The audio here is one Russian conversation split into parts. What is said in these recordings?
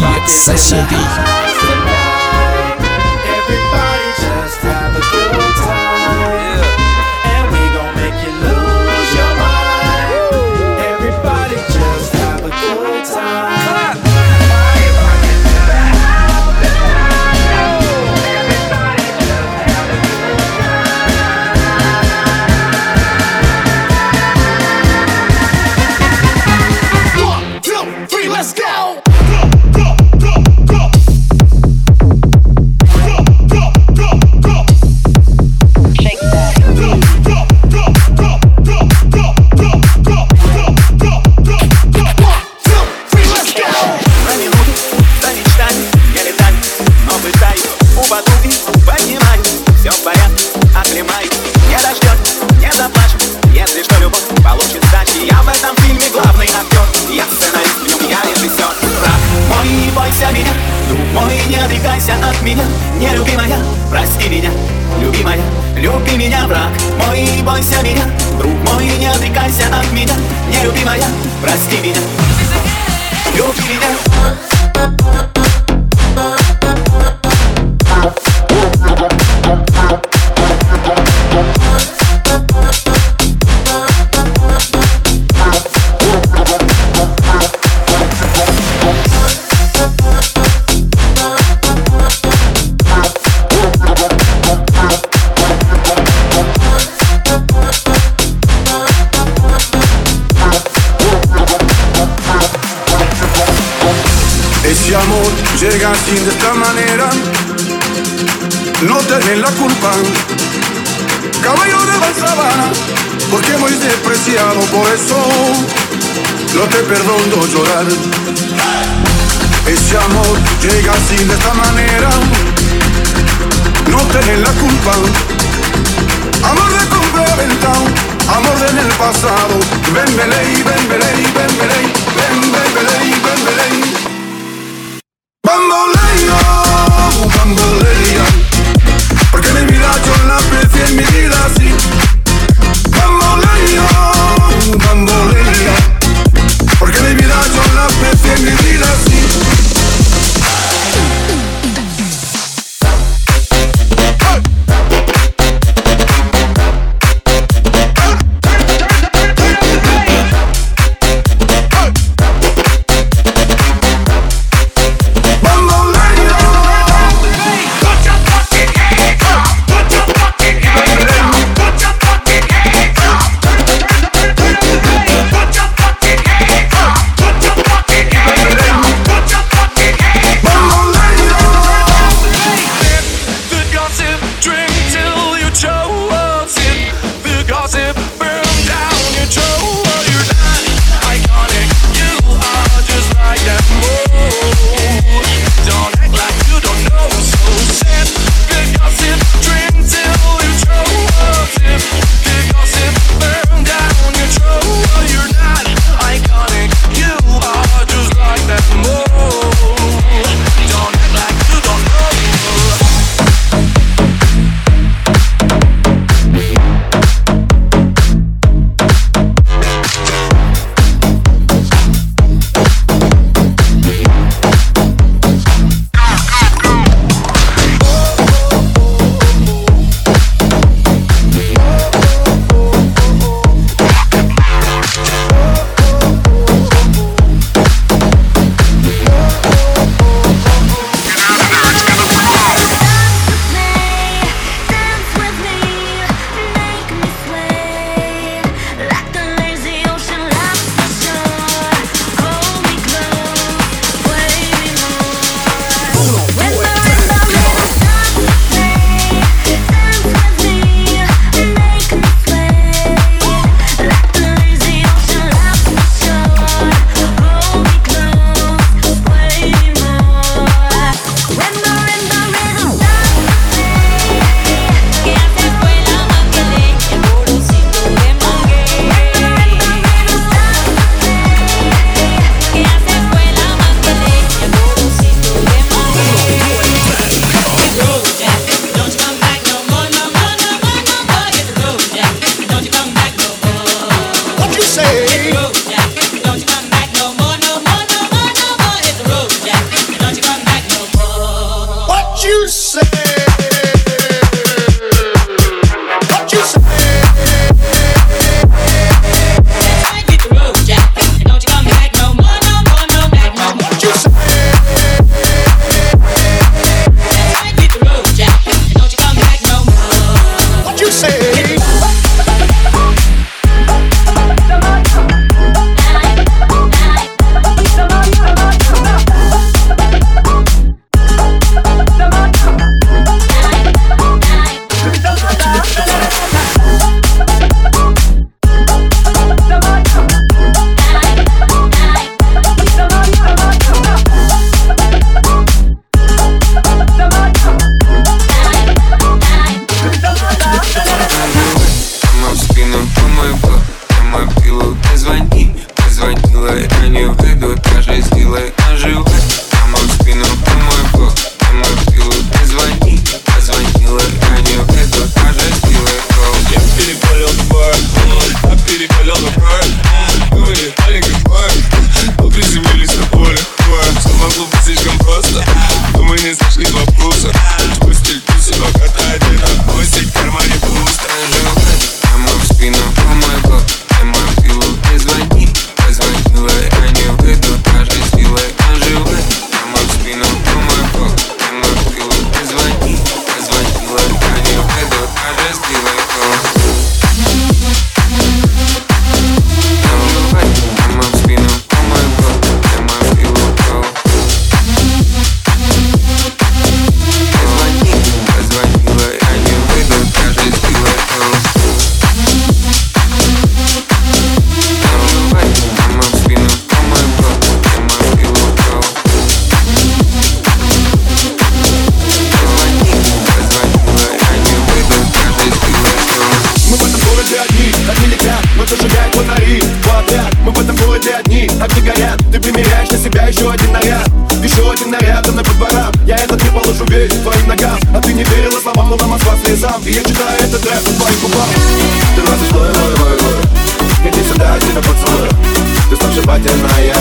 牢记在心底。Así de esta manera, no tenés la culpa. Caballo de la sabana, porque muy despreciado, por eso no te perdono llorar. Ese amor llega así de esta manera, no tenés la culpa. Amor de compra amor en el pasado. Ven, beley, ven, ven,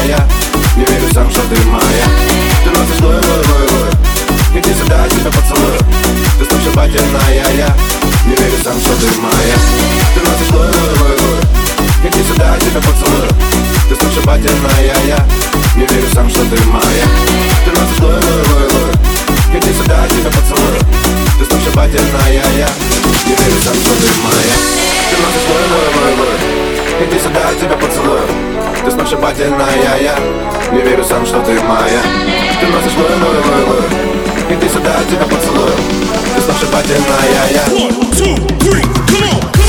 сногсшибательная, я Не верю сам, что ты моя. Ты носишь лой, лой, лой, лой Иди сюда, я тебя поцелую. Ты сногсшибательная, я. Не верю сам, что ты моя. Ты носишь лой, лой, лой, лой Иди сюда, я тебя поцелую. Ты сногсшибательная, я. Не верю сам, что ты моя. Ты носишь лой, лой, лой, лой Иди сюда, я тебя поцелую. Ты сногсшибательная, я. Не верю сам, что ты моя. Ты носишь лой, лой, лой, лой Иди сюда, я тебя поцелую Ты сногсшибательная, я Не верю сам, что ты моя. Ты носишь лой, лой, лой, лой Иди сюда, тебя поцелую. Ты сногсшибательная, я. One, two, three, come on.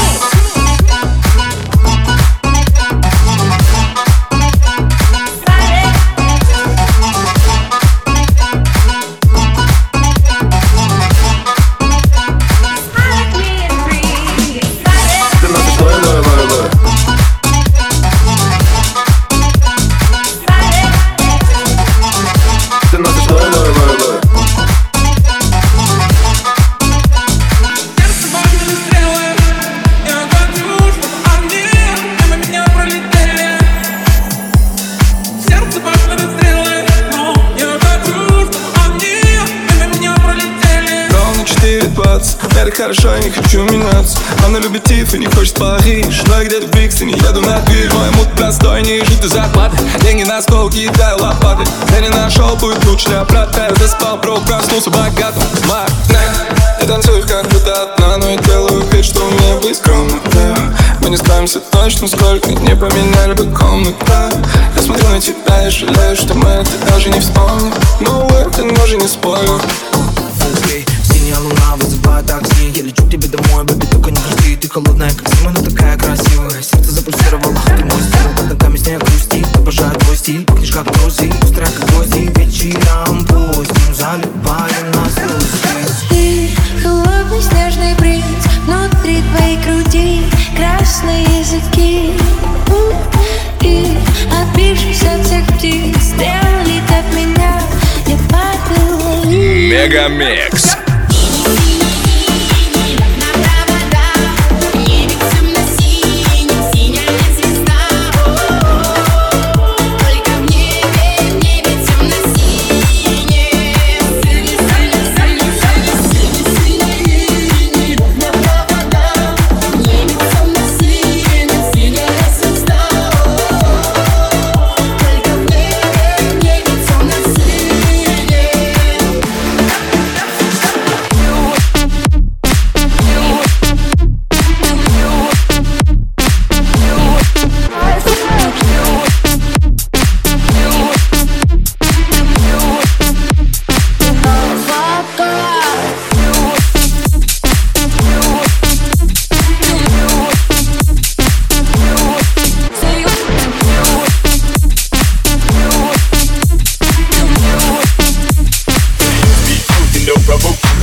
4.20 Я так хорошо, я не хочу меняться. Она любит Тиф и не хочет Париж. Но я где-то в Брикстоне, еду на Твич Мой мут простой, не жить до зарплаты. Деньги на стол, кидаю лопаты. Я не нашел путь лучше для брата. Я заспал, бро, проснулся богатым Магнат Я танцую как будто одна Но я делаю вид, что мне быть скромно. Мы не справимся точно, сколько не поменяли бы комнату. Я смотрю на тебя и жалею, что мы это даже не вспомним. Но это даже не спорю. Окей, синяя луна такси Я лечу к тебе домой, бэби, только не грусти Ты холодная, как зима, но такая красивая. Сердце запульсировало, ты мой стиль. Под ногами снег грусти, обожаю твой стиль. Пахнешь как рози, острая как гвозди Вечером поздним залипаем на слезы Ты холодный снежный принц Внутри твоей груди красные языки. И отбившись от всех птиц Стрела летят в меня. Я падаю Мегамикс.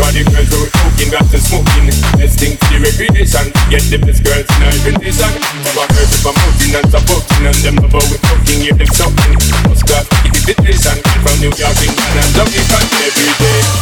Cause the girls who smoking got to smoking. Let's think to the recreation, get the best girls in our condition. Never heard of a moving and supporting, and them about we cooking, hear them something. Must class, the tradition, from New York, England, and Jamaica. Every day,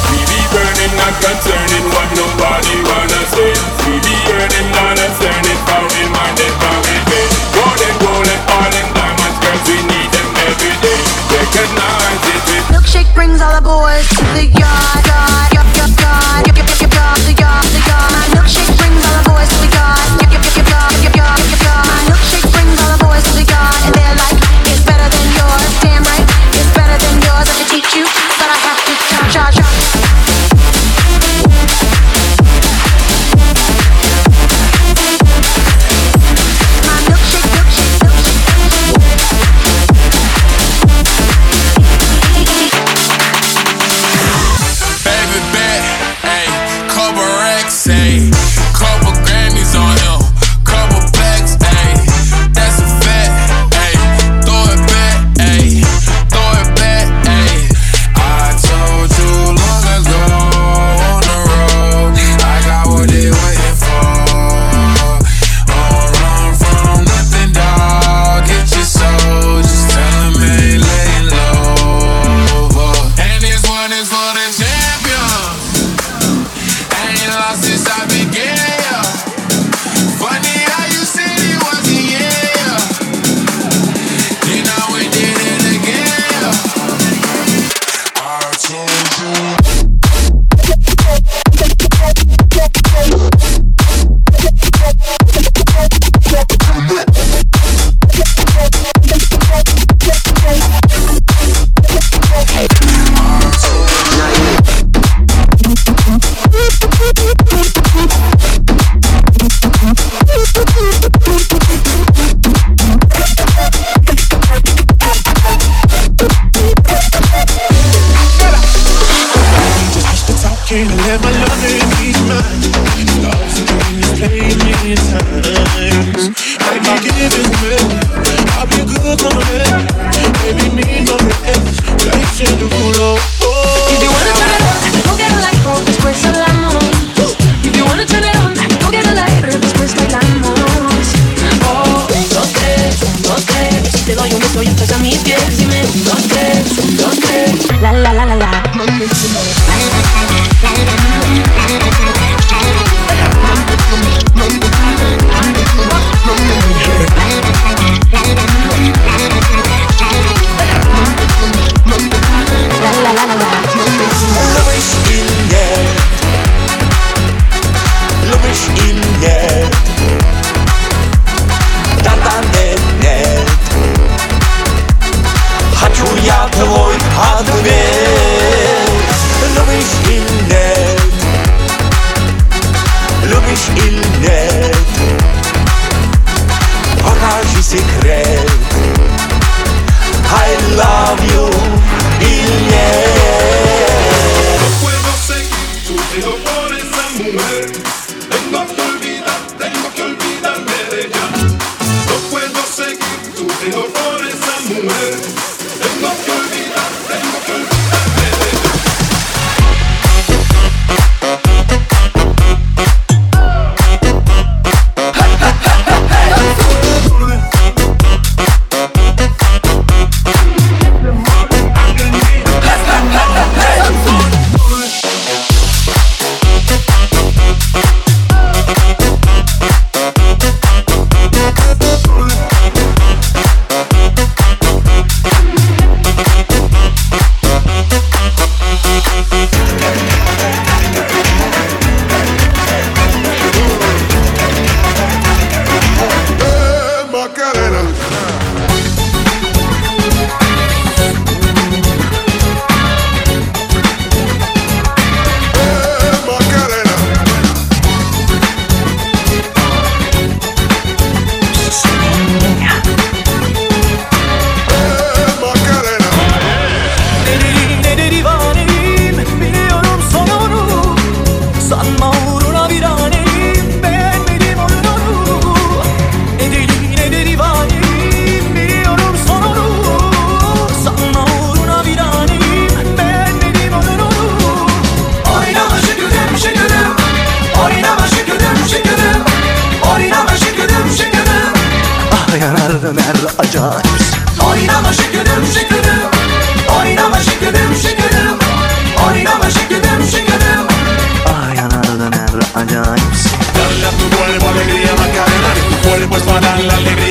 la la la la. pues para la alegría.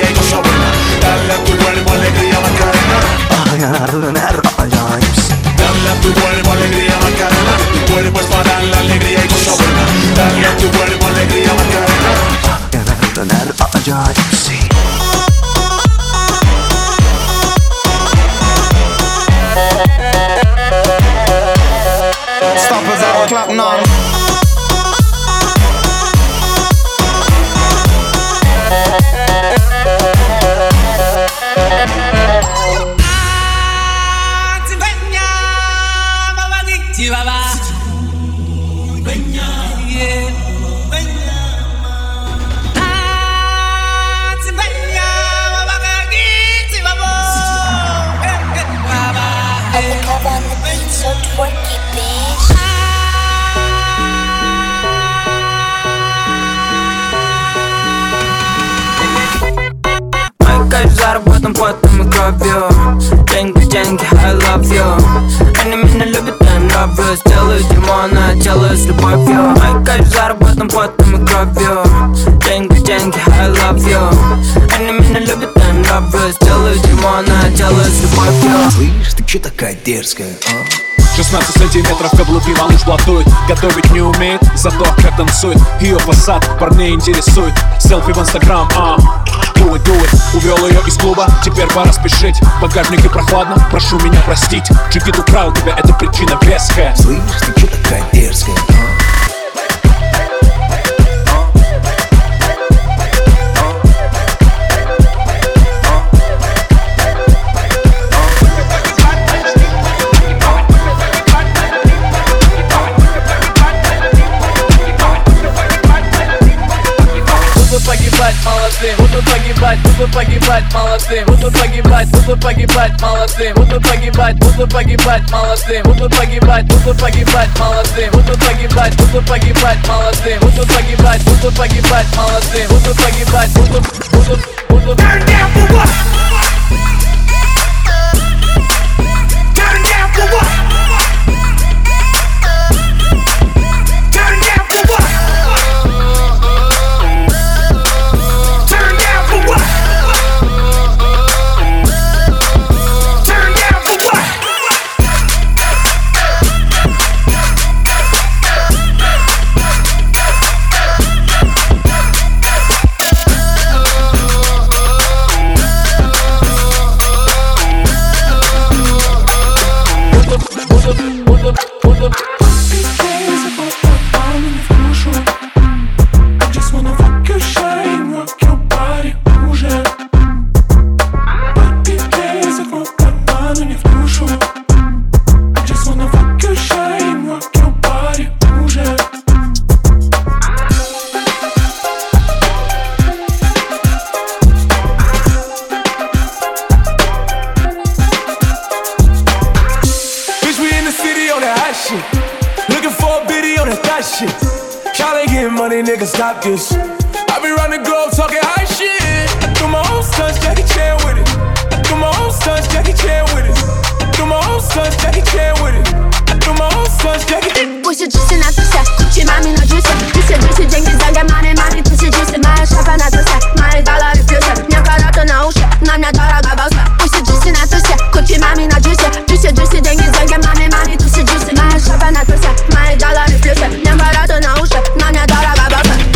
So twerky, bitch. Мои кайф заработан потом и кровью Деньги, деньги, I love you Они меня любят, я им нравлюсь Делаю дерьмо, делаю с любовью. Мои кайф заработан потом и кровью. Деньги, деньги, I love you. Они меня любят, я им нравлюсь. Делаю дерьмо, делаю с любовью. Слышь, ты чё такая дерзкая, а? 16 сантиметров каблуки малыш блатует Готовить не умеет, зато как танцует. Ее посад парней интересует. Селфи в инстаграм, а Do it, do it. Увел ее из клуба, теперь пора спешить В багажнике прохладно, прошу меня простить Джигит украл тебя, это причина веская Слышь, ты чё такая дерзкая, а? Буду погибать молодым, буду погибать, буду погибать молодым, буду погибать, буду погибать молодым, буду погибать, буду погибать молодым, буду погибать, буду погибать молодым, буду погибать, буду погибать молодым, буду погибать, буду погибать молодым, буду погибать, буду, буду, буду. Shit. Y'all ain't getting money, nigga, stop this. I be round the globe talking high shit. I do my own stunts, Jackie Chan with it. I do my own stunts, Jackie Chan with it. I do my own stunts, Jackie Chan with it. 주먹 써줄게 뜻부시 주스 난 뜻이야 굳이 맘이나 주스 주스 주스 쟁기장게 말해 말이 뜻이 주스 말 샤바나 뜻이 말이 달라리 뜻이 명가라 또 나오셔 남녀 따라가 봐서 부시 주스 난 뜻이야 굳이 맘이나 주스 주스 주스 쟁기장게 말해 말이 뜻이 주스 말 샤바나 뜻이 말이 달라리 뜻이 명가라 또 나오셔 남녀 따라가 봐서